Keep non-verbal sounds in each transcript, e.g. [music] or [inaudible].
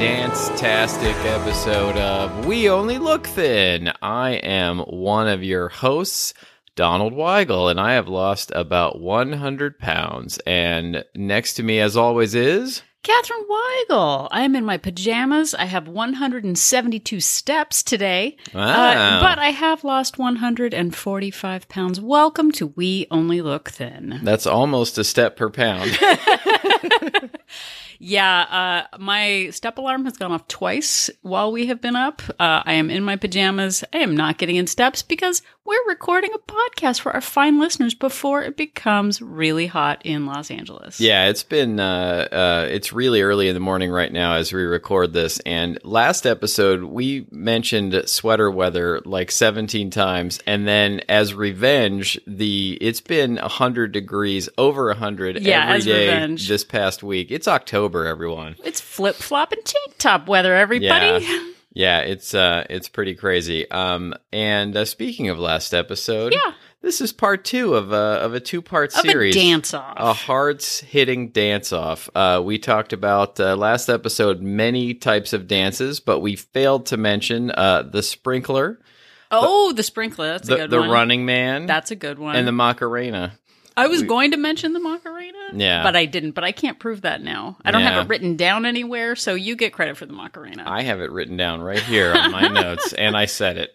dance-tastic episode of We Only Look Thin. I am one of your hosts, Donald Weigel, and I have lost about 100 pounds. And next to me, as always, is. Catherine Weigel. I am in my pajamas. I have 172 steps today, Wow. uh, but I have lost 145 pounds. Welcome to We Only Look Thin. That's almost a step per pound. [laughs] [laughs] Yeah, uh, my step alarm has gone off twice while we have been up. Uh, I am in my pajamas. I am not getting in steps because we're recording a podcast for our fine listeners before it becomes really hot in Los Angeles. Yeah, it's been uh, uh, it's really early in the morning right now as we record this. And last episode we mentioned sweater weather like 17 times, and then as revenge, the it's been 100 degrees over 100 Yeah, every day revenge. this past week. It's October, everyone. It's flip flop and tank top weather, everybody. Yeah. [laughs] Yeah, it's uh, it's pretty crazy. Um, and uh, speaking of last episode, Yeah. this is part two of a of a two part Of series. a dance off. A hearts hitting dance off. Uh, we talked about uh, last episode many types of dances, but we failed to mention uh, the sprinkler, Oh, the sprinkler. That's a the, good the one. The running man, That's a good one. and the Macarena. I was we- going to mention the Macarena. Yeah. But I didn't. But I can't prove that now. I don't Yeah. have it written down anywhere, so you get credit for the Macarena. I have it written down right here on my [laughs] notes, and I said it,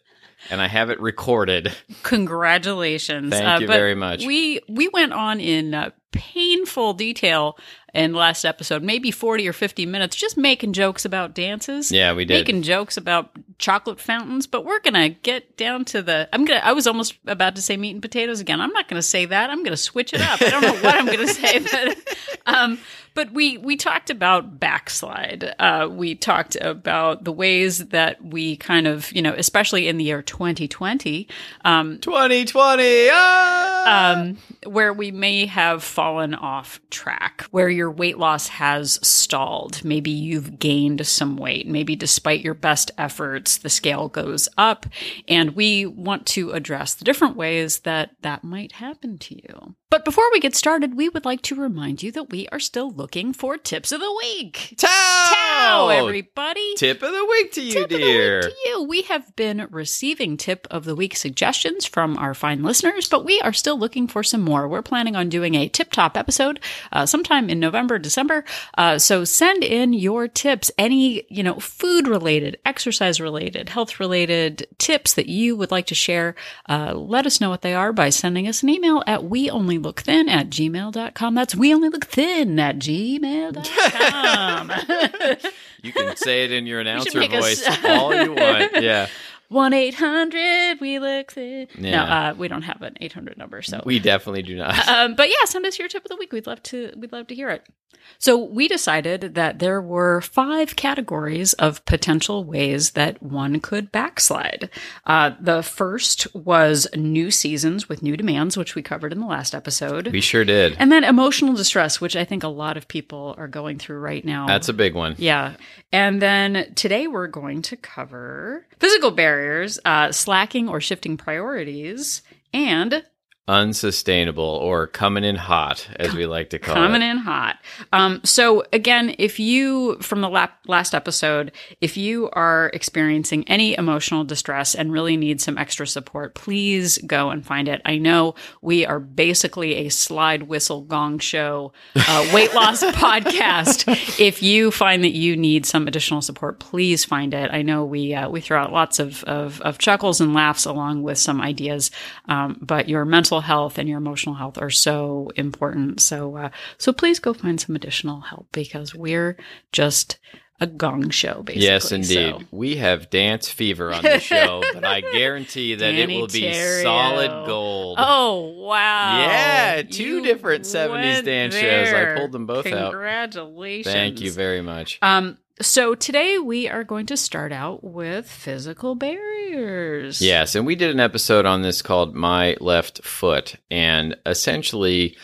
and I have it recorded. Congratulations. Thank you but very much. We we went on in uh, painful detail in last episode, maybe 40 or 50 minutes, just making jokes about dances. Yeah, we did. Making jokes about chocolate fountains, but we're gonna get down to the. I'm gonna. I was almost about to say meat and potatoes again. I'm not gonna say that. I'm gonna switch it up. I don't know what I'm gonna say, [laughs] but um, but we we talked about backslide. Uh, we talked about the ways that we kind of you know, especially in the year 2020, um, 2020. Ah! um, where we may have fallen off track, where your weight loss has stalled. Maybe you've gained some weight. Maybe despite your best efforts, the scale goes up. And we want to address the different ways that that might happen to you. But before we get started, we would like to remind you that we are still looking for tips of the week. Tao! Ciao, everybody. Tip of the week to you, Tip of the dear. week to you. We have been receiving tip of the week suggestions from our fine listeners, but we are still looking for some more. We're planning on doing a tip top episode uh, sometime in November, December. Uh, so send in your tips, any you know food related, exercise related, health related tips that you would like to share. Uh, let us know what they are by sending us an email at we only look thin at gmail.com. That's we only look thin at gmail.com. [laughs] You can say it in your [laughs] announcer make a voice all you want. [laughs] Yeah. One eight hundred. We look thin. No, uh, we don't have an eight hundred number. So, We definitely do not. um, but yeah, send us your tip of the week. We'd love to. We'd love to hear it. So we decided that there were five categories of potential ways that one could backslide. Uh, the first was new seasons with new demands, which we covered in the last episode. we sure did. and then emotional distress, which I think a lot of people are going through right now. That's a big one. Yeah. And then today we're going to cover physical barriers, uh, slacking or shifting priorities, and Unsustainable or coming in hot, as we like to call coming it. Coming in hot. Um, so again, if you from the lap, last episode, if you are experiencing any emotional distress and really need some extra support, please go and find it. I know we are basically a slide whistle gong show uh, [laughs] weight loss podcast. If you find that you need some additional support, please find it. I know we uh, we throw out lots of, of of chuckles and laughs along with some ideas, um, but your mental health and your emotional health are so important. So uh, so please go find some additional help because we're just a gong show, basically. Yes, indeed. So- We have dance fever on the show, [laughs] but I guarantee that it will be Terrio. solid gold. Oh wow! Yeah, two You different 70s went dance shows. I pulled them both out. Congratulations! Thank you very much. Um, so today we are going to start out with physical barriers. Yes, and we did an episode on this called My Left Foot and essentially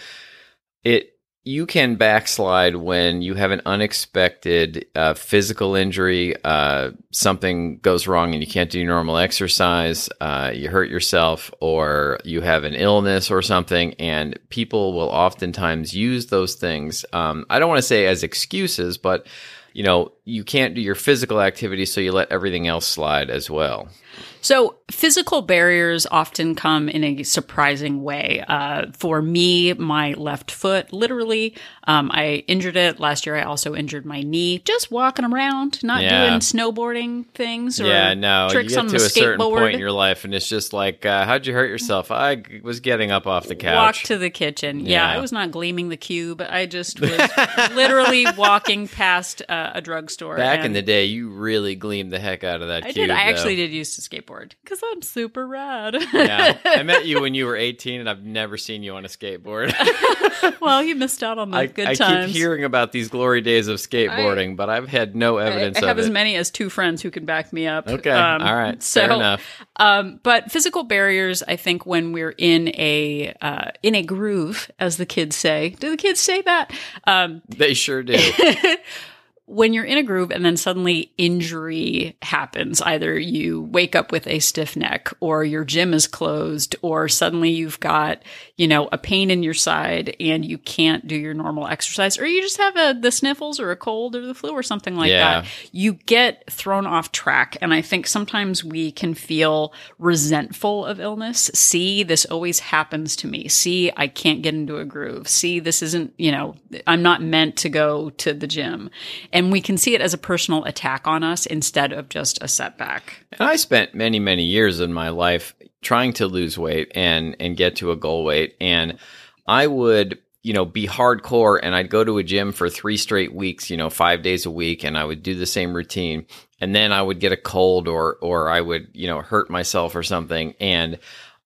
it you can backslide when you have an unexpected uh, physical injury, uh, something goes wrong and you can't do normal exercise, uh, you hurt yourself, or you have an illness or something, and people will oftentimes use those things. Um, I don't want to say as excuses, but you know, you can't do your physical activity, so you let everything else slide as well. So, physical barriers often come in a surprising way. Uh, for me, my left foot, literally, um, I injured it last year. I also injured my knee just walking around, not Yeah. doing snowboarding things or yeah, no, you tricks to the a certain point in your life, and it's just like, uh, how'd you hurt yourself? I was getting up off the couch. Walk to the kitchen. Yeah. Yeah. I was not gleaming the cube. I just was [laughs] literally walking past uh, a drugstore. Back in the day, you really gleamed the heck out of that I cube. did. I actually did used to skateboard because I'm super rad. yeah, I met you when you were [laughs] 18, and I've never seen you on a skateboard. [laughs] [laughs] well, you missed out on those I, good I times. keep hearing about these glory days of skateboarding, but I've had no I, evidence I have of as many as two friends who can back me up. okay, Um, all right, So, fair enough. Um, but physical barriers, I think, when we're in a uh, in a groove, as the kids say. Do the kids say that? Um, They sure do. When you're in a groove and then suddenly injury happens, either you wake up with a stiff neck or your gym is closed or suddenly you've got, you know, a pain in your side and you can't do your normal exercise or you just have a, the sniffles or a cold or the flu or something like Yeah. that. You get thrown off track. And I think sometimes we can feel resentful of illness. See, this always happens to me. See, I can't get into a groove. See, this isn't, you know, I'm not meant to go to the gym. And we can see it as a personal attack on us instead of just a setback. And I spent many, many years in my life trying to lose weight and and get to a goal weight. And I would, you know, be hardcore and I'd go to a gym for three straight weeks, you know, five days a week, and I would do the same routine. And then I would get a cold or or I would, you know, hurt myself or something. And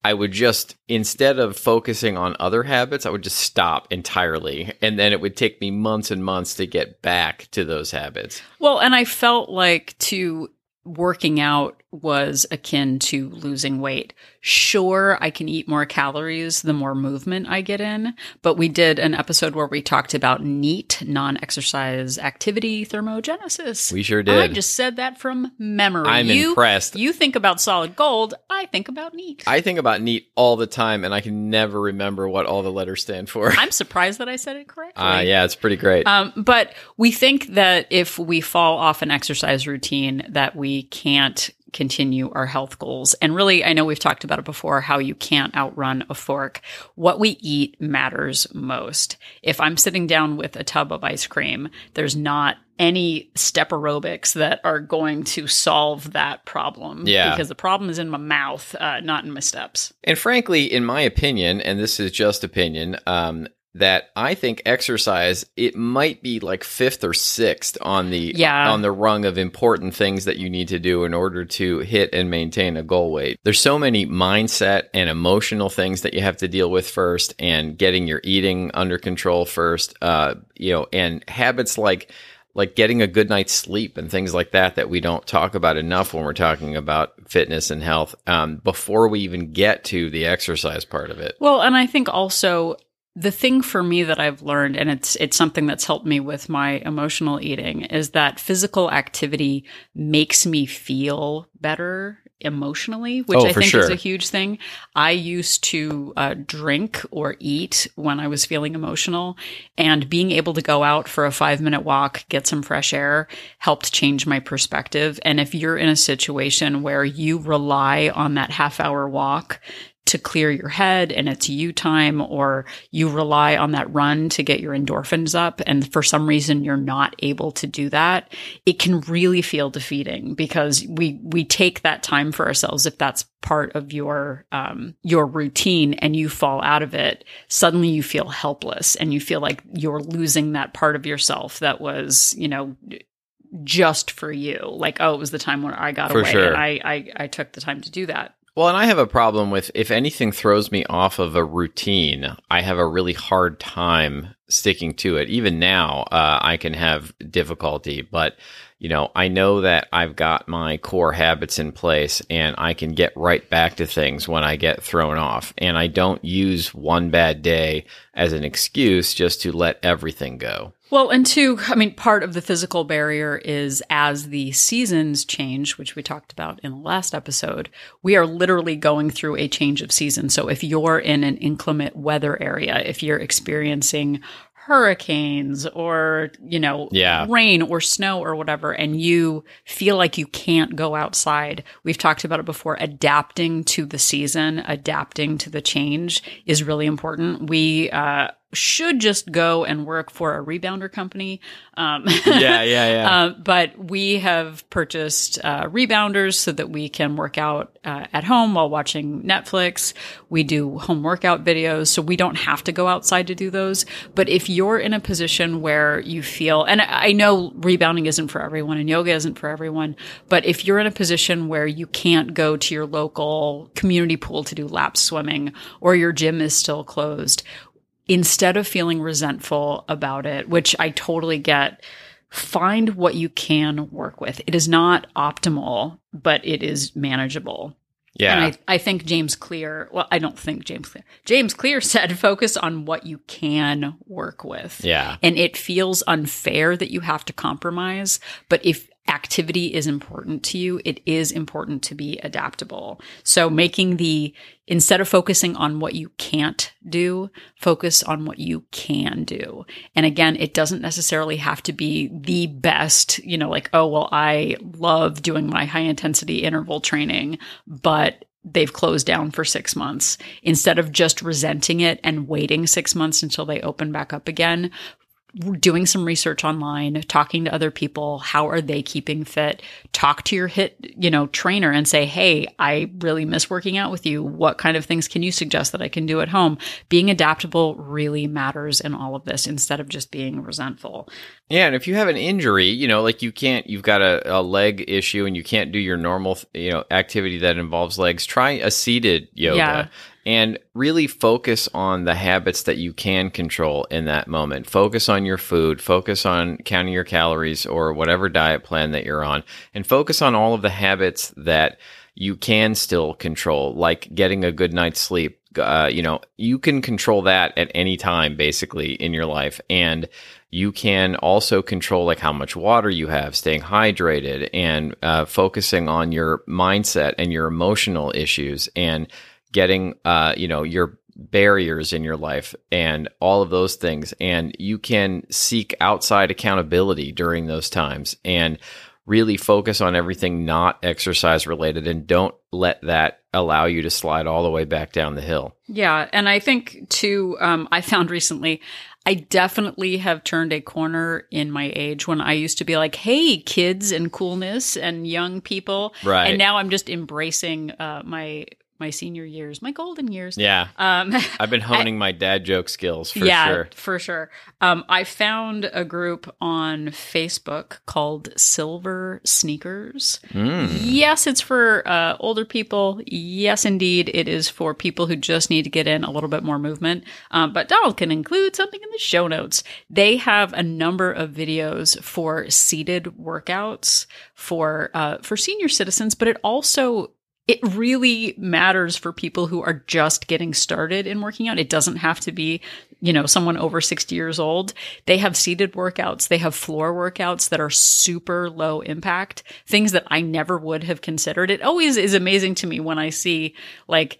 I would just instead of focusing on other habits, I would just stop entirely. And then it would take me months and months to get back to those habits. Well, and I felt like to working out was akin to losing weight. Sure, I can eat more calories the more movement I get in, but we did an episode where we talked about NEAT, non-exercise activity thermogenesis. We sure did. I just said that from memory. I'm you, impressed. You think about solid gold, I think about NEAT. I think about NEAT all the time, and I can never remember what all the letters stand for. I'm surprised that I said it correctly. Ah, yeah, it's pretty great. Um, but we think that if we fall off an exercise routine, that we can't continue our health goals. And really, I know we've talked about it before, how you can't outrun a fork. What we eat matters most. If I'm sitting down with a tub of ice cream, there's not any step aerobics that are going to solve that problem. Yeah. Because the problem is in my mouth, uh, not in my steps. and frankly, in my opinion, and this is just opinion, um, that I think exercise it might be like fifth or sixth on the Yeah. on the rung of important things that you need to do in order to hit and maintain a goal weight. There's so many mindset and emotional things that you have to deal with first, and getting your eating under control first. Uh, you know, and habits like like getting a good night's sleep and things like that that we don't talk about enough when we're talking about fitness and health um, before we even get to the exercise part of it. Well, and I think also the thing for me that I've learned, and it's it's something that's helped me with my emotional eating, is that physical activity makes me feel better emotionally, which Oh, I think is a huge thing. I used to uh, drink or eat when I was feeling emotional, and being able to go out for a five minute walk, get some fresh air, helped change my perspective. And if you're in a situation where you rely on that half hour walk to clear your head and it's you time or you rely on that run to get your endorphins up and for some reason you're not able to do that it can really feel defeating because we we take that time for ourselves. If that's part of your um your routine and you fall out of it suddenly you feel helpless and you feel like you're losing that part of yourself that was you know just for you. Like oh it was the time when i got For away sure. and I, I i took the time to do that Well, and I have a problem with if anything throws me off of a routine, I have a really hard time sticking to it. Even now, uh, I can have difficulty, but you know, I know that I've got my core habits in place and I can get right back to things when I get thrown off. And I don't use one bad day as an excuse just to let everything go. Well, and two, I mean, part of the physical barrier is as the seasons change, which we talked about in the last episode, we are literally going through a change of season. So if you're in an inclement weather area, if you're experiencing hurricanes or, you know, Yeah. rain or snow or whatever, and you feel like you can't go outside. We've talked about it before. Adapting to the season, adapting to the change is really important. We, uh, should just go and work for a rebounder company. Um, Yeah, yeah, yeah. [laughs] uh, but we have purchased uh, rebounders so that we can work out uh, at home while watching Netflix. We do home workout videos, so we don't have to go outside to do those. But if you're in a position where you feel, and I I know rebounding isn't for everyone and yoga isn't for everyone, but if you're in a position where you can't go to your local community pool to do lap swimming or your gym is still closed, instead of feeling resentful about it, which I totally get, find what you can work with. It is not optimal, but it is manageable. yeah. And I, I think James Clear, well, I don't think James Clear, James Clear [laughs] said focus on what you can work with. yeah. And it feels unfair that you have to compromise. But if activity is important to you, it is important to be adaptable. So making the, instead of focusing on what you can't do, focus on what you can do. And again, it doesn't necessarily have to be the best, you know, like, oh, well, I love doing my high intensity interval training, but they've closed down for six months. Instead of just resenting it and waiting six months until they open back up again, doing some research online, talking to other people, how are they keeping fit? Talk to your HIIT, you know, trainer and say, "Hey, I really miss working out with you. What kind of things can you suggest that I can do at home?" Being adaptable really matters in all of this instead of just being resentful. Yeah, and if you have an injury, you know, like you can't, you've got a, a leg issue and you can't do your normal, you know, activity that involves legs, try a seated yoga Yeah. And really focus on the habits that you can control in that moment. Focus on your food, focus on counting your calories or whatever diet plan that you're on, and focus on all of the habits that you can still control, like getting a good night's sleep. Uh, you know, you can control that at any time, basically, in your life. And you can also control like how much water you have, staying hydrated, and uh, focusing on your mindset and your emotional issues, and getting, uh, you know, your barriers in your life and all of those things. And you can seek outside accountability during those times and really focus on everything not exercise related and don't let that allow you to slide all the way back down the hill. Yeah, and I think too. Um, I found recently, I definitely have turned a corner in my age when I used to be like, "Hey, kids and coolness and young people," Right. And now I'm just embracing uh, my my senior years, my golden years. Yeah. Um, [laughs] I've been honing my dad joke skills for yeah, sure. for sure. Um, I found a group on Facebook called Silver Sneakers. Mm. Yes, it's for uh, older people. Yes, indeed, it is for people who just need to get in a little bit more movement. Um, but Donald can include something in the show notes. They have a number of videos for seated workouts for uh, for senior citizens, but it also it really matters for people who are just getting started in working out. It doesn't have to be, you know, someone over 60 years old. They have seated workouts. They have floor workouts that are super low impact, things that I never would have considered. It always is amazing to me when I see like,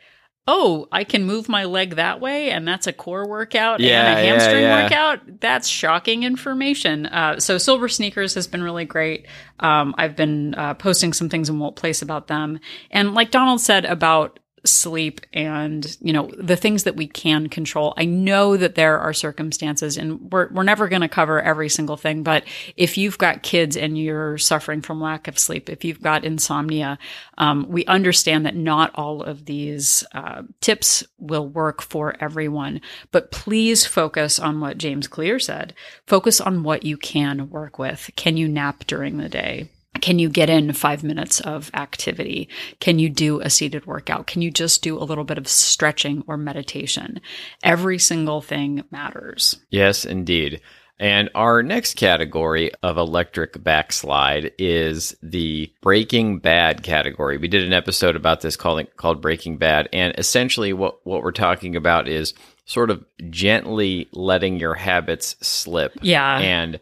oh, I can move my leg that way, and that's a core workout Yeah, and a yeah, hamstring yeah. workout. That's shocking information. Uh, so, Silver Sneakers has been really great. Um, I've been uh, posting some things in Walt Place about them, and like Donald said about sleep and you know the things that we can control. I know that there are circumstances and we're, we're never going to cover every single thing but if you've got kids and you're suffering from lack of sleep if you've got insomnia um, we understand that not all of these uh, tips will work for everyone but please focus on what james clear said. Focus on what you can work with. Can you nap during the day can you get in five minutes of activity? Can you do a seated workout? Can you just do a little bit of stretching or meditation? Every single thing matters. Yes, indeed. And our next category of electric backslide is the Breaking Bad category. We did an episode about this called called Breaking Bad, and essentially what what we're talking about is sort of gently letting your habits slip. Yeah. And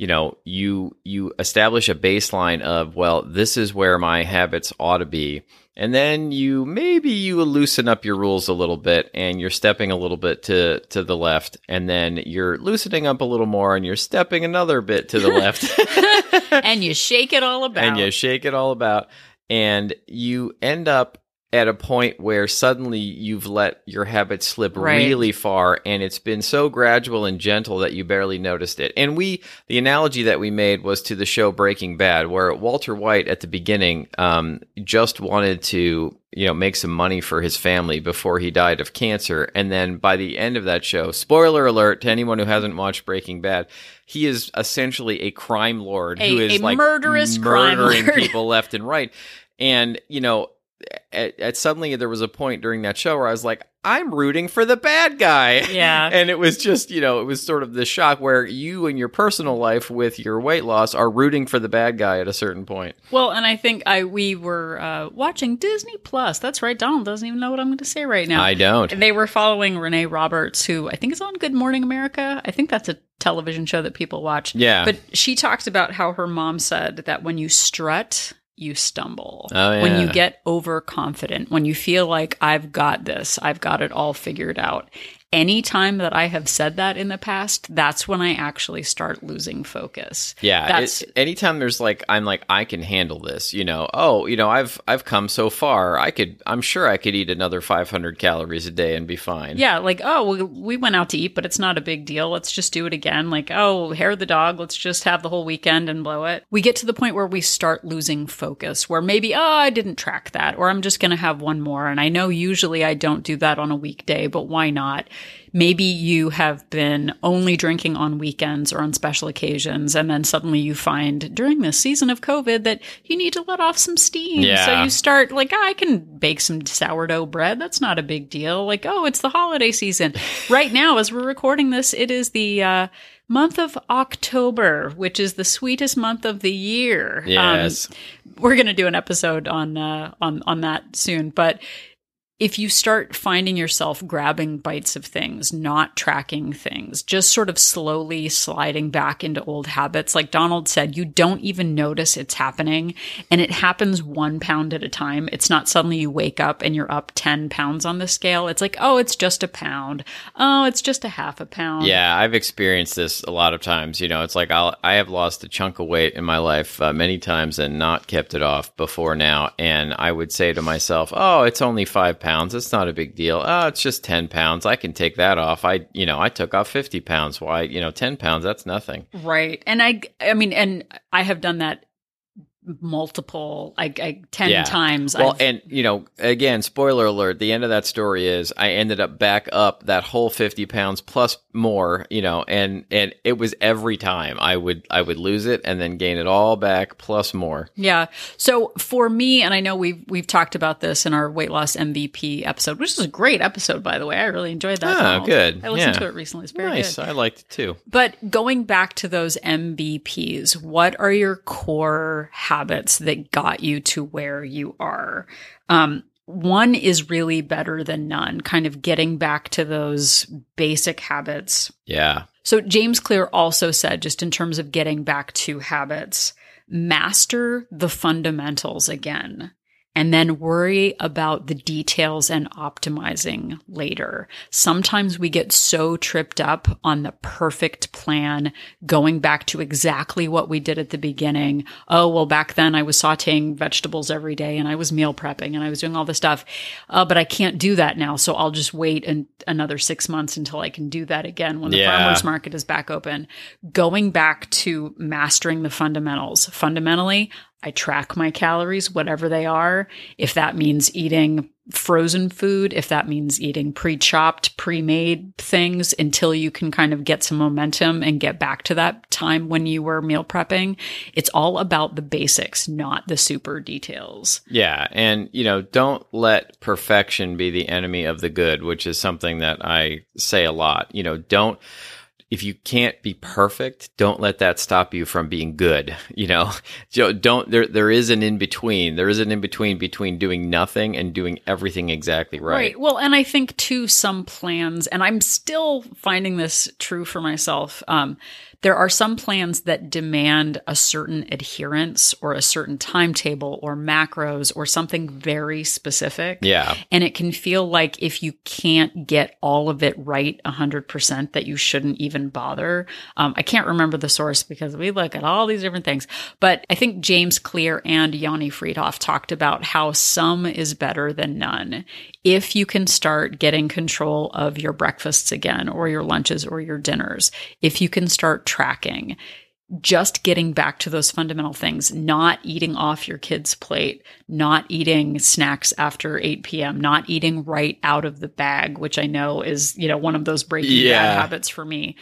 you know, you you establish a baseline of well, this is where my habits ought to be. And then you maybe you loosen up your rules a little bit and you're stepping a little bit to to the left and then you're loosening up a little more and you're stepping another bit to the [laughs] left. and you shake it all about. and you shake it all about and you end up at a point where suddenly you've let your habit slip Right. really far and it's been so gradual and gentle that you barely noticed it. And we the analogy that we made was to the show Breaking Bad where Walter White at the beginning um, just wanted to you know make some money for his family before he died of cancer and then by the end of that show spoiler alert to anyone who hasn't watched Breaking Bad he is essentially a crime lord A- who is like murderous crime murdering people left and right and you know at, at suddenly there was a point during that show where I was like, I'm rooting for the bad guy. Yeah. [laughs] and it was just, you know, it was sort of the shock where you in your personal life with your weight loss are rooting for the bad guy at a certain point. Well, and I think I we were uh, watching Disney Plus. That's right. Donald doesn't even know what I'm going to say right now. I don't. They were following Renee Roberts, who I think is on Good Morning America. I think that's a television show that people watch. Yeah. But she talked about how her mom said that when you strut, you stumble. Oh, When you get overconfident, when you feel like I've got this, I've got it all figured out. Anytime that I have said that in the past, that's when I actually start losing focus. Yeah, That's it, anytime there's like I'm like I can handle this, you know. Oh, you know, I've I've come so far. I could I'm sure I could eat another 500 calories a day and be fine. Yeah, like, oh, we, we went out to eat, but it's not a big deal. Let's just do it again. Like, oh, hair the dog. Let's just have the whole weekend and blow it. We get to the point where we start losing focus, where maybe, oh, I didn't track that, or I'm just going to have one more. And I know usually I don't do that on a weekday, but why not? Maybe you have been only drinking on weekends or on special occasions, and then suddenly you find during this season of COVID that you need to let off some steam. Yeah. So you start like, "Ah, I can bake some sourdough bread. That's not a big deal. Like, oh, it's the holiday season. [laughs] right now, as we're recording this, it is the uh, month of October, which is the sweetest month of the year. Um, Yes. we're going to do an episode on uh, on on that soon, but if you start finding yourself grabbing bites of things, not tracking things, just sort of slowly sliding back into old habits, like Donald said, you don't even notice it's happening. And it happens one pound at a time. It's not suddenly you wake up and you're up 10 pounds on the scale. It's like, oh, it's just a pound. Oh, it's just a half a pound. Yeah, I've experienced this a lot of times. You know, it's like I'll, I have lost a chunk of weight in my life uh, many times and not kept it off before now. And I would say to myself, "Oh, it's only five pounds. It's not a big deal. Oh, it's just ten pounds. I can take that off. I, you know, I took off fifty pounds. Why, you know, ten pounds? That's nothing. Right. And I, I mean, and I have done that multiple, like, I, 10 Yeah. times. Well, I've- and you know, again, spoiler alert. The end of that story is I ended up back up that whole fifty pounds plus more. You know, and and it was every time I would I would lose it and then gain it all back plus more. Yeah. So for me, and I know we've we've talked about this in our weight loss MVP episode, which is a great episode, by the way. I really enjoyed that. Oh, good. I listened Yeah. to it recently. It's very nice. good. I liked it too. But going back to those MVPs, what are your core habits that got you to where you are? Um, one is really better than none, kind of getting back to those basic habits Yeah. so James Clear also said, just in terms of getting back to habits, master the fundamentals again. And then worry about the details and optimizing later. Sometimes we get so tripped up on the perfect plan, going back to exactly what we did at the beginning. Oh, well, back then I was sauteing vegetables every day and I was meal prepping and I was doing all this stuff. Uh, but I can't do that now. So I'll just wait an, another six months until I can do that again when the Yeah. farmer's market is back open. Going back to mastering the fundamentals. Fundamentally, I track my calories, whatever they are. If that means eating frozen food, if that means eating pre chopped, pre made things until you can kind of get some momentum and get back to that time when you were meal prepping, it's all about the basics, not the super details. Yeah. And, you know, don't let perfection be the enemy of the good, which is something that I say a lot. You know, don't. If you can't be perfect, don't let that stop you from being good. [laughs] You know, don't there. There is an in between. There is an in between between doing nothing and doing everything exactly right. Right. Well, and I think too, some plans, and I'm still finding this true for myself. Um, there are some plans that demand a certain adherence or a certain timetable or macros or something very specific. Yeah. And it can feel like if you can't get all of it right 100%, that you shouldn't even bother. Um, I can't remember the source because we look at all these different things. But I think James Clear and Yoni Freedhoff talked about how some is better than none. If you can start getting control of your breakfasts again, or your lunches, or your dinners, if you can start tracking, just getting back to those fundamental things, not eating off your kid's plate, not eating snacks after 8 p.m., not eating right out of the bag, which I know is, you know, one of those breaking Yeah. bad habits for me.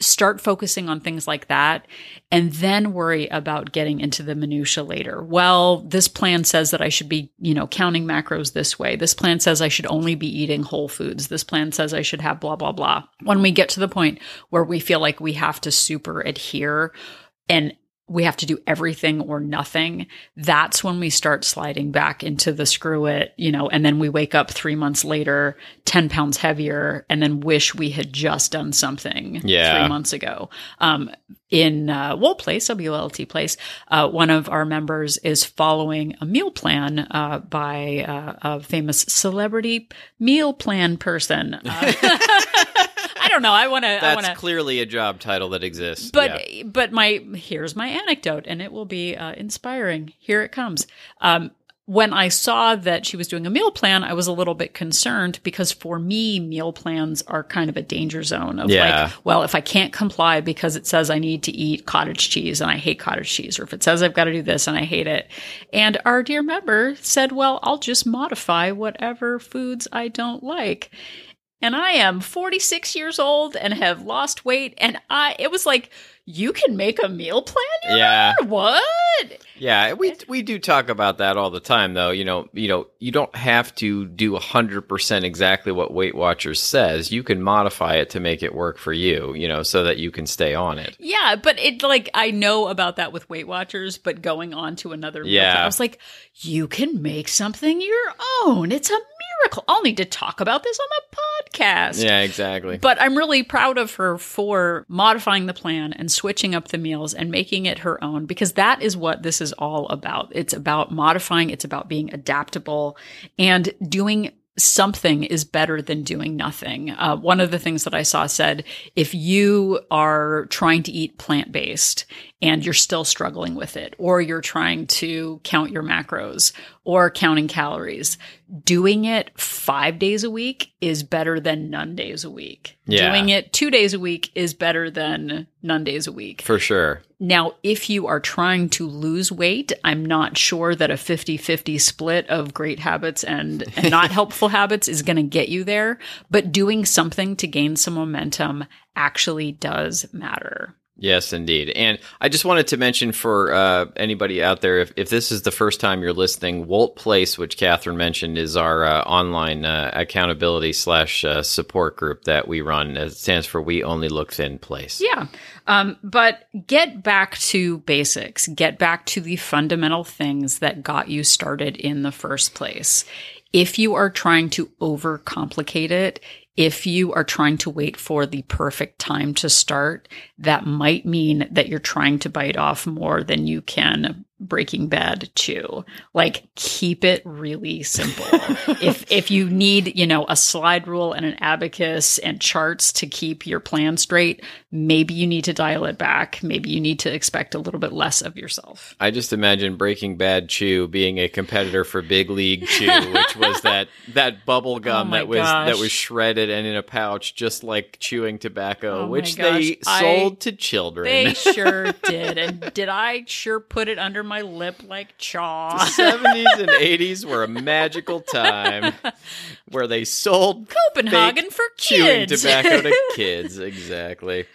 Start focusing on things like that and then worry about getting into the minutia later. Well, this plan says that I should be, you know, counting macros this way. This plan says I should only be eating whole foods. This plan says I should have blah blah blah. When we get to the point where we feel like we have to super adhere and we have to do everything or nothing, that's when we start sliding back into the screw it, you know, and then we wake up three months later, 10 pounds heavier, and then wish we had just done something Yeah. three months ago. Um, in uh, Wool Place, WLT Place, uh, one of our members is following a meal plan uh, by uh, a famous celebrity meal plan person. [laughs] I don't know. I want to. I That's want to. clearly a job title that exists. But Yeah. but my here's my anecdote, and it will be uh, inspiring. Here it comes. Um, when I saw that she was doing a meal plan, I was a little bit concerned because for me, meal plans are kind of a danger zone of Yeah. like, well, if I can't comply because it says I need to eat cottage cheese and I hate cottage cheese, or if it says I've got to do this and I hate it. And our dear member said, well, I'll just modify whatever foods I don't like and I am 46 years old and have lost weight. And I, it was like, you can make a meal plan? yeah. What? Yeah, we we do talk about that all the time, though. You know, you know, you don't have to do hundred percent exactly what Weight Watchers says. You can modify it to make it work for you. You know, so that you can stay on it. Yeah, but it like I know about that with Weight Watchers, but going on to another meal Yeah. plan, I was like, you can make something your own. It's a miracle. I'll need to talk about this on the podcast. Yeah, exactly. But I'm really proud of her for modifying the plan and switching up the meals and making it her own because that is what this is all about. It's about modifying, it's about being adaptable and doing something is better than doing nothing. Uh, one of the things that I saw said if you are trying to eat plant based and you're still struggling with it, or you're trying to count your macros or counting calories, doing it five days a week is better than none days a week. Yeah. Doing it two days a week is better than none days a week. for sure. Now, if you are trying to lose weight, I'm not sure that a 50 50 split of great habits and, and [laughs] not helpful habits is going to get you there. But doing something to gain some momentum actually does matter. Yes, indeed. And I just wanted to mention for uh, anybody out there, if, if this is the first time you're listening, Walt Place, which Catherine mentioned, is our uh, online uh, accountability slash uh, support group that we run. It stands for We Only Look Thin Place. Yeah. Um, but get back to basics, get back to the fundamental things that got you started in the first place. If you are trying to overcomplicate it, if you are trying to wait for the perfect time to start, that might mean that you're trying to bite off more than you can breaking bad chew. Like keep it really simple. [laughs] if if you need, you know, a slide rule and an abacus and charts to keep your plan straight, maybe you need to dial it back. Maybe you need to expect a little bit less of yourself. I just imagine Breaking Bad Chew being a competitor for Big League Chew, which was that that bubble [laughs] oh gum Oh that was gosh. that was shredded and in a pouch, just like chewing tobacco, Oh which they. I- sold to children. They sure [laughs] did. And did I sure put it under my lip like chaw? 70s and 80s were a magical time [laughs] where they sold Copenhagen for chewing tobacco to [laughs] kids. Exactly.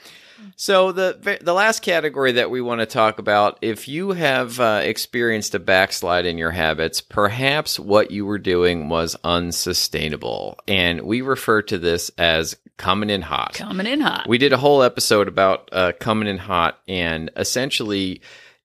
So the the last category that we want to talk about, if you have uh, experienced a backslide in your habits, perhaps what you were doing was unsustainable, and we refer to this as coming in hot. Coming in hot. We did a whole episode about uh, coming in hot, and essentially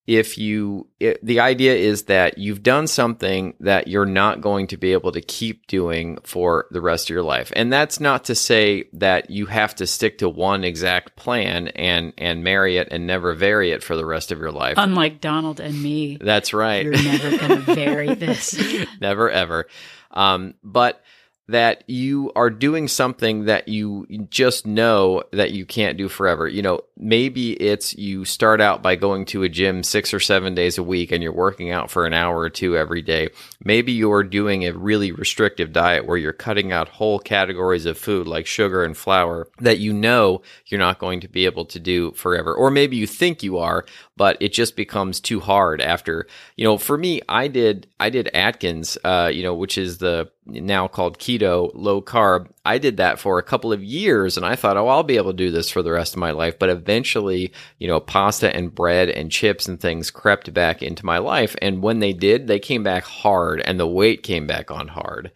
if you it, the idea is that you've done something that you're not going to be able to keep doing for the rest of your life. And that's not to say that you have to stick to one exact plan and and marry it and never vary it for the rest of your life. Unlike donald and me. That's right. You're never going to vary this. [laughs] Never ever. Um, but that you are doing something that you just know that you can't do forever. You know, maybe it's you start out by going to a gym six or seven days a week and you're working out for an hour or two every day. Maybe you're doing a really restrictive diet where you're cutting out whole categories of food like sugar and flour that you know you're not going to be able to do forever. Or maybe you think you are, but it just becomes too hard after, you know, for me, I did, I did Atkins, uh, you know, which is the now called keto, low carb. I did that for a couple of years and I thought, oh, I'll be able to do this for the rest of my life. But eventually, you know, pasta and bread and chips and things crept back into my life. And when they did, they came back hard and the weight came back on hard.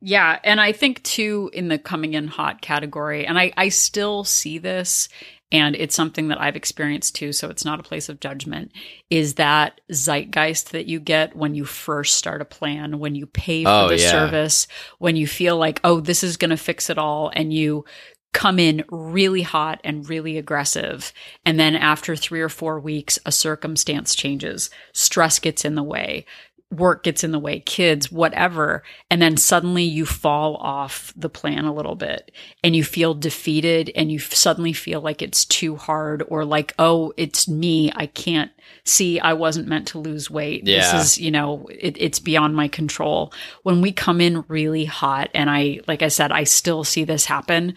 Yeah. And I think too, in the coming in hot category, and I, I still see this and it's something that I've experienced too, so it's not a place of judgment, is that zeitgeist that you get when you first start a plan, when you pay for Oh, the yeah. service, when you feel like, oh, this is going to fix it all, and you come in really hot and really aggressive. And then after three or four weeks, a circumstance changes, stress gets in the way. Work gets in the way, kids, whatever. And then suddenly you fall off the plan a little bit and you feel defeated and you suddenly feel like it's too hard or like, oh, it's me. I can't see. I wasn't meant to lose weight. Yeah. This is, you know, it, it's beyond my control. When we come in really hot, and I, like I said, I still see this happen,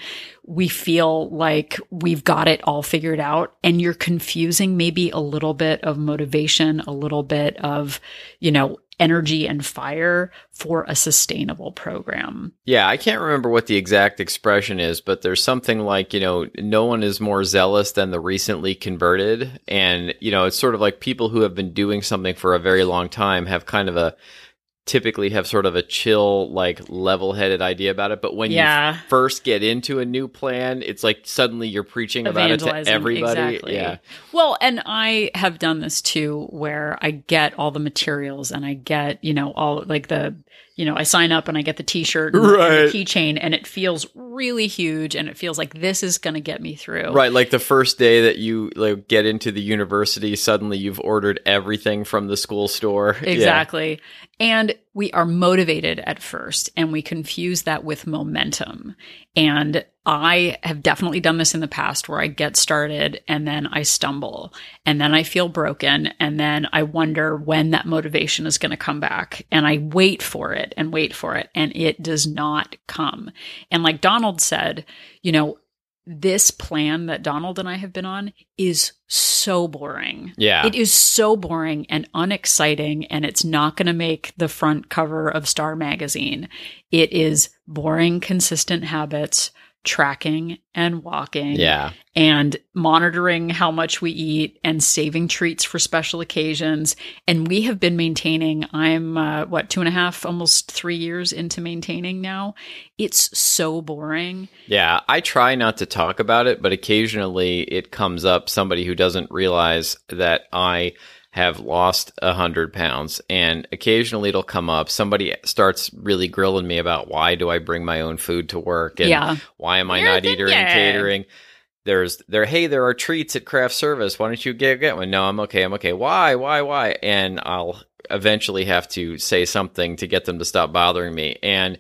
we feel like we've got it all figured out and you're confusing maybe a little bit of motivation, a little bit of, you know, energy and fire for a sustainable program. Yeah, I can't remember what the exact expression is, but there's something like, you know, no one is more zealous than the recently converted. And, you know, it's sort of like people who have been doing something for a very long time have kind of a typically have sort of a chill, like level headed idea about it. But when Yeah. you first get into a new plan, it's like suddenly you're preaching about it to everybody. exactly. Yeah. Well, and I have done this too, where I get all the materials and I get, you know, all like the, you know, I sign up and I get the T-shirt and, Right. and the keychain, and it feels really huge, and it feels like this is going to get me through. Right, like the first day that you like get into the university, suddenly you've ordered everything from the school store. Yeah. Exactly. And we are motivated at first and we confuse that with momentum. And I have definitely done this in the past where I get started and then I stumble and then I feel broken and then I wonder when that motivation is going to come back and I wait for it and wait for it and it does not come. And like Donald said, you know, this plan that Donald and I have been on is so boring. Yeah. It is so boring and unexciting, and it's not going to make the front cover of Star Magazine. It is boring, consistent habits, tracking and walking, Yeah. and monitoring how much we eat and saving treats for special occasions. And we have been maintaining, I'm uh, what, two and a half, almost three years into maintaining now. It's so boring. Yeah, I try not to talk about it, but occasionally it comes up somebody who doesn't realize that I have lost a hundred pounds. And occasionally it'll come up. Somebody starts really grilling me about why do i bring my own food to work and Yeah. why am i You're not eating catering? There's there hey there are treats at craft service. Why don't you get get one? No i'm okay i'm okay. Why why why? And i'll eventually have to say something to get them to stop bothering me. And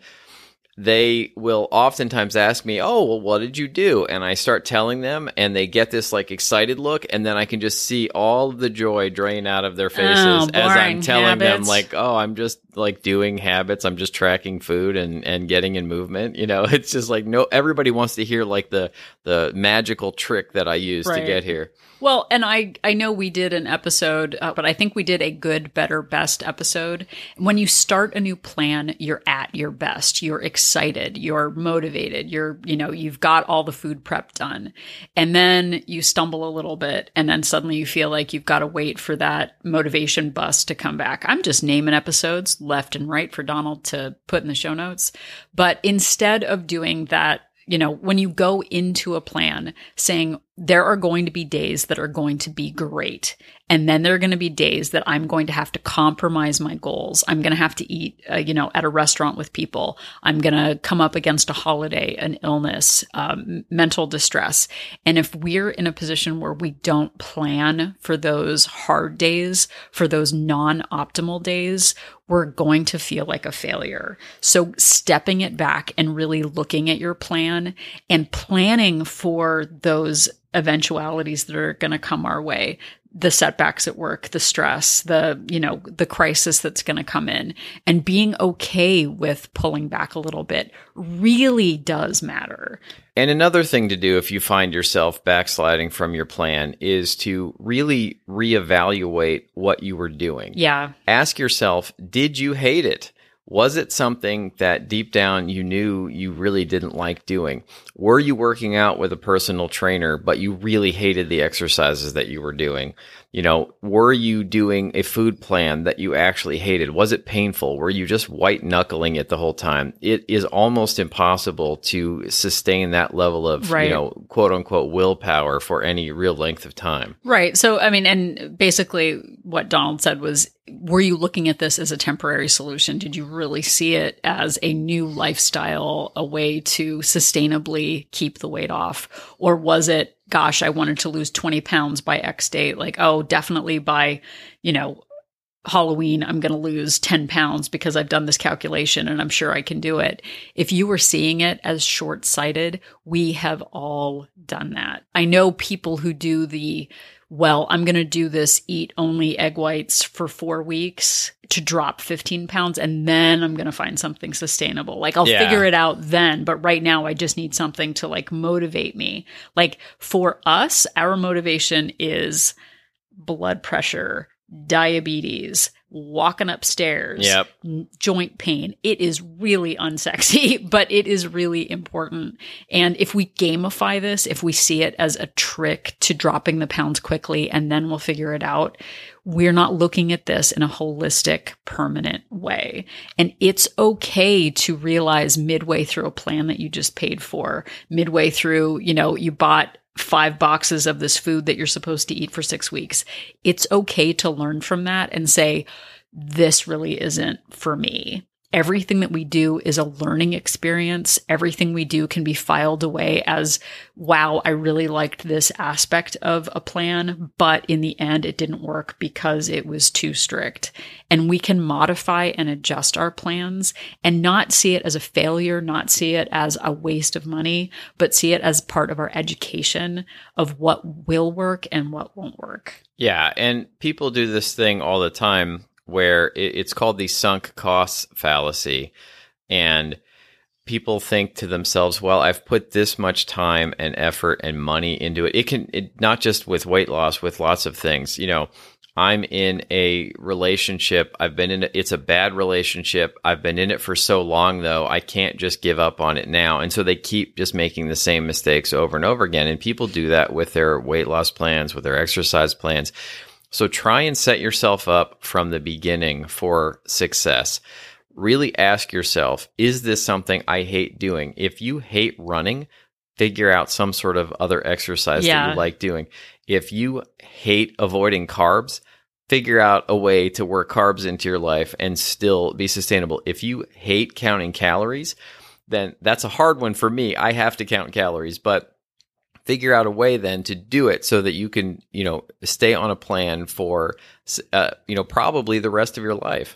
they will oftentimes ask me, "Oh, well, what did you do?" And I start telling them, and they get this like excited look, and then I can just see all the joy drain out of their faces Oh, as I'm telling them, like, "Oh, I'm just like doing habits. I'm just tracking food and and getting in movement." You know, [laughs] it's just like no, everybody wants to hear like the the magical trick that I use to get here. Well, and I I know we did an episode, uh, but I think we did a good, better, best episode. When you start a new plan, you're at your best. You're excited. Excited, you're motivated, you're, you know, you've got all the food prep done. And then you stumble a little bit and then suddenly you feel like you've got to wait for that motivation bus to come back. I'm just naming episodes left and right for Donald to put in the show notes. But instead of doing that, you know, when you go into a plan saying, there are going to be days that are going to be great. And then there are going to be days that I'm going to have to compromise my goals. I'm going to have to eat, uh, you know, at a restaurant with people. I'm going to come up against a holiday, an illness, um, mental distress. And if we're in a position where we don't plan for those hard days, for those non optimal days, we're going to feel like a failure. So stepping it back and really looking at your plan and planning for those eventualities that are going to come our way. The setbacks at work the stress the you know the crisis that's going to come in. And being okay with pulling back a little bit really does matter. And another thing to do if you find yourself backsliding from your plan is to really reevaluate what you were doing. Yeah. Ask yourself did you hate it was it something that deep down you knew you really didn't like doing? Were you working out with a personal trainer, but you really hated the exercises that you were doing? You know, were you doing a food plan that you actually hated? Was it painful? Were you just white knuckling it the whole time? It is almost impossible to sustain that level of, right. you know, quote unquote willpower for any real length of time. Right. So, I mean, and basically what Donald said was, were you looking at this as a temporary solution? Did you really see it as a new lifestyle, a way to sustainably keep the weight off? Or was it gosh, I wanted to lose 20 pounds by X date. Like, oh, definitely by, you know, Halloween, I'm going to lose 10 pounds because I've done this calculation and I'm sure I can do it. If you were seeing it as short sighted, we have all done that. I know people who do the well, I'm going to do this eat only egg whites for four weeks to drop 15 pounds and then I'm going to find something sustainable. Like I'll yeah. figure it out then, but right now I just need something to like motivate me. Like for us, our motivation is blood pressure, diabetes, walking upstairs, yep. joint pain. It is really unsexy, [laughs] but it is really important. And if we gamify this, if we see it as a trick to dropping the pounds quickly and then we'll figure it out, we're not looking at this in a holistic, permanent way. And it's okay to realize midway through a plan that you just paid for, midway through, you know, you bought five boxes of this food that you're supposed to eat for six weeks. It's okay to learn from that and say, this really isn't for me. Everything that we do is a learning experience. Everything we do can be filed away as, wow, I really liked this aspect of a plan, but in the end, it didn't work because it was too strict. And we can modify and adjust our plans and not see it as a failure, not see it as a waste of money, but see it as part of our education of what will work and what won't work. Yeah. And people do this thing all the time where it's called the sunk costs fallacy. And people think to themselves, well, I've put this much time and effort and money into it. It can, it, not just with weight loss, with lots of things. You know, I'm in a relationship. I've been in it. It's a bad relationship. I've been in it for so long, though. I can't just give up on it now. And so they keep just making the same mistakes over and over again. And people do that with their weight loss plans, with their exercise plans. So try and set yourself up from the beginning for success. Really ask yourself, is this something I hate doing? If you hate running, figure out some sort of other exercise yeah. that you like doing. If you hate avoiding carbs, figure out a way to work carbs into your life and still be sustainable. If you hate counting calories, then that's a hard one for me. I have to count calories, but figure out a way then to do it so that you can, you know, stay on a plan for, uh, you know, probably the rest of your life.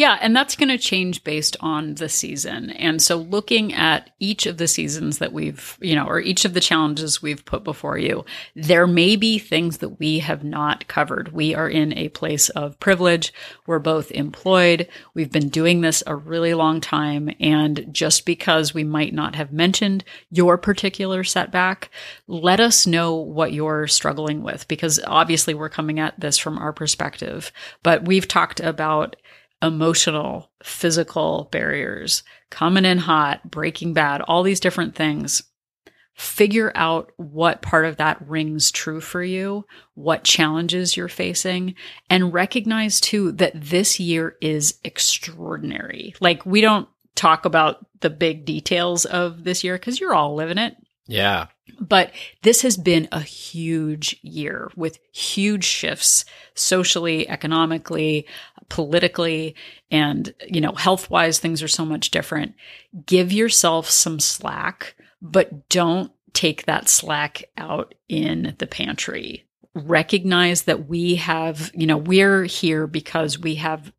Yeah, and that's going to change based on the season. And so looking at each of the seasons that we've, you know, or each of the challenges we've put before you, there may be things that we have not covered. We are in a place of privilege. We're both employed. We've been doing this a really long time. And just because we might not have mentioned your particular setback, let us know what you're struggling with because obviously we're coming at this from our perspective. But we've talked about emotional, physical barriers, coming in hot, breaking bad, all these different things. Figure out what part of that rings true for you, what challenges you're facing, and recognize too that this year is extraordinary. Like, we don't talk about the big details of this year because you're all living it. Yeah. But this has been a huge year with huge shifts socially, economically, politically, and, you know, health wise, things are so much different. Give yourself some slack, but don't take that slack out in the pantry. Recognize that we have, you know, we're here because we have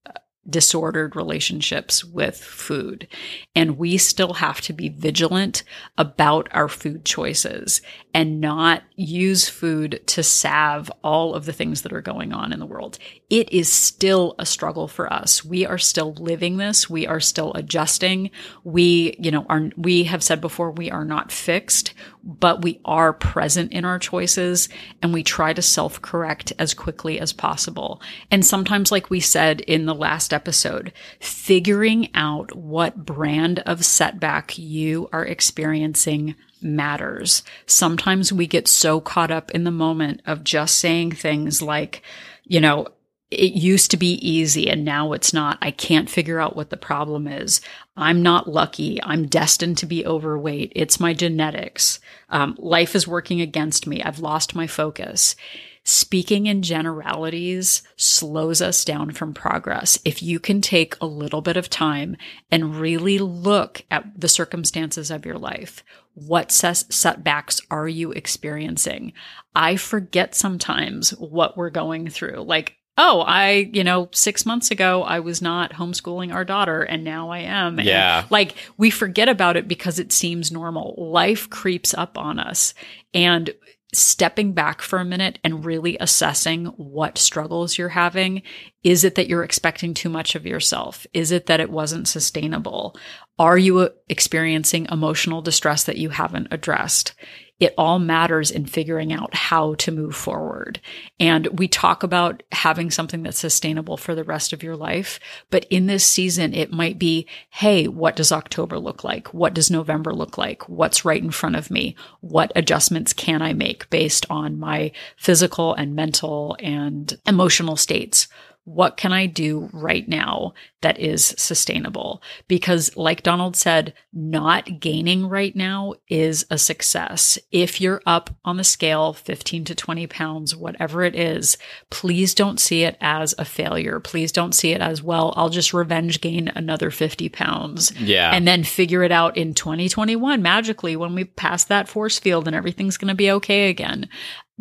disordered relationships with food. And we still have to be vigilant about our food choices and not use food to salve all of the things that are going on in the world. It is still a struggle for us. We are still living this. We are still adjusting. We, you know, are, we have said before, we are not fixed, but we are present in our choices and we try to self correct as quickly as possible. And sometimes, like we said in the last episode, figuring out what brand of setback you are experiencing matters. Sometimes we get so caught up in the moment of just saying things like, you know, it used to be easy and now it's not. I can't figure out what the problem is. I'm not lucky. I'm destined to be overweight. It's my genetics. Um, life is working against me. I've lost my focus. Speaking in generalities slows us down from progress. If you can take a little bit of time and really look at the circumstances of your life, what setbacks are you experiencing? I forget sometimes what we're going through. Like, oh, I, you know, six months ago, I was not homeschooling our daughter and now I am. And yeah. Like we forget about it because it seems normal. Life creeps up on us and stepping back for a minute and really assessing what struggles you're having. Is it that you're expecting too much of yourself? Is it that it wasn't sustainable? Are you experiencing emotional distress that you haven't addressed? It all matters in figuring out how to move forward. And we talk about having something that's sustainable for the rest of your life. But in this season, it might be, Hey, what does October look like? What does November look like? What's right in front of me? What adjustments can I make based on my physical and mental and emotional states? what can I do right now that is sustainable? Because, like Donald said, not gaining right now is a success. If you're up on the scale 15 to 20 pounds, whatever it is, please don't see it as a failure. Please don't see it as, well, I'll just revenge gain another 50 pounds. Yeah. And then figure it out in 2021 magically when we pass that force field and everything's going to be okay again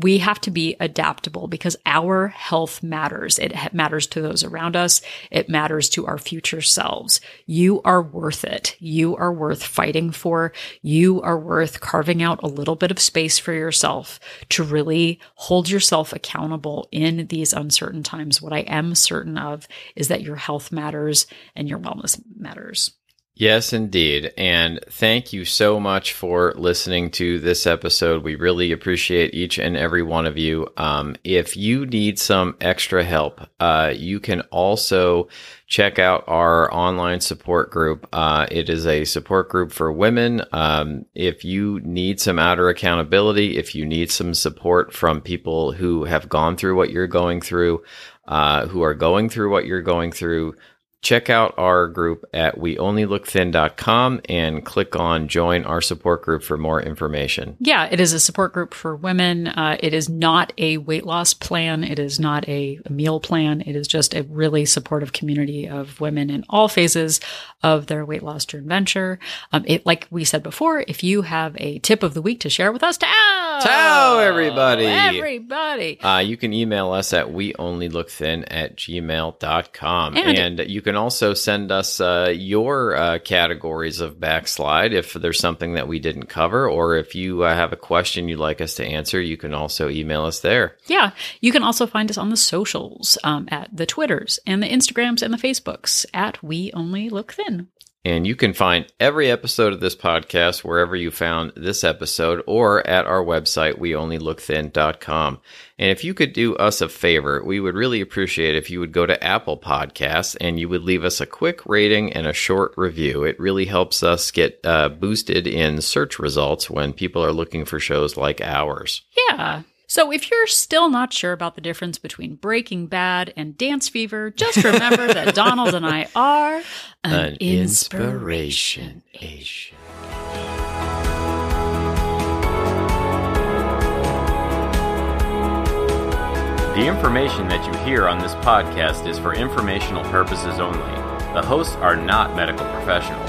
we have to be adaptable because our health matters. It matters to those around us. It matters to our future selves. You are worth it. You are worth fighting for. You are worth carving out a little bit of space for yourself to really hold yourself accountable in these uncertain times. What I am certain of is that your health matters and your wellness matters. Yes, indeed. And thank you so much for listening to this episode. We really appreciate each and every one of you. Um, if you need some extra help, uh, you can also check out our online support group. Uh, it is a support group for women. Um, if you need some outer accountability, if you need some support from people who have gone through what you're going through, uh, who are going through what you're going through, check out our group at weonlylookthin.com and click on join our support group for more information. Yeah, it is a support group for women. Uh, it is not a weight loss plan. It is not a, meal plan. It is just a really supportive community of women in all phases of their weight loss journey venture. Um, it, like we said before, if you have a tip of the week to share with us, tell, tell everybody. Everybody. Uh, you can email us at weonlylookthin at gmail.com. And, and you can can also send us uh, your uh, categories of backslide if there's something that we didn't cover, or if you uh, have a question you'd like us to answer, you can also email us there. Yeah. You can also find us on the socials um, at the Twitters and the Instagrams and the Facebooks at We Only Look Thin. And you can find every episode of this podcast wherever you found this episode or at our website, weonlylookthin.com. And if you could do us a favor, we would really appreciate if you would go to Apple Podcasts and you would leave us a quick rating and a short review. It really helps us get uh, boosted in search results when people are looking for shows like ours. Yeah. So if you're still not sure about the difference between Breaking Bad and Dance Fever, just remember that [laughs] Donald and I are an, An inspiration. inspiration. The information that you hear on this podcast is for informational purposes only. The hosts are not medical professionals.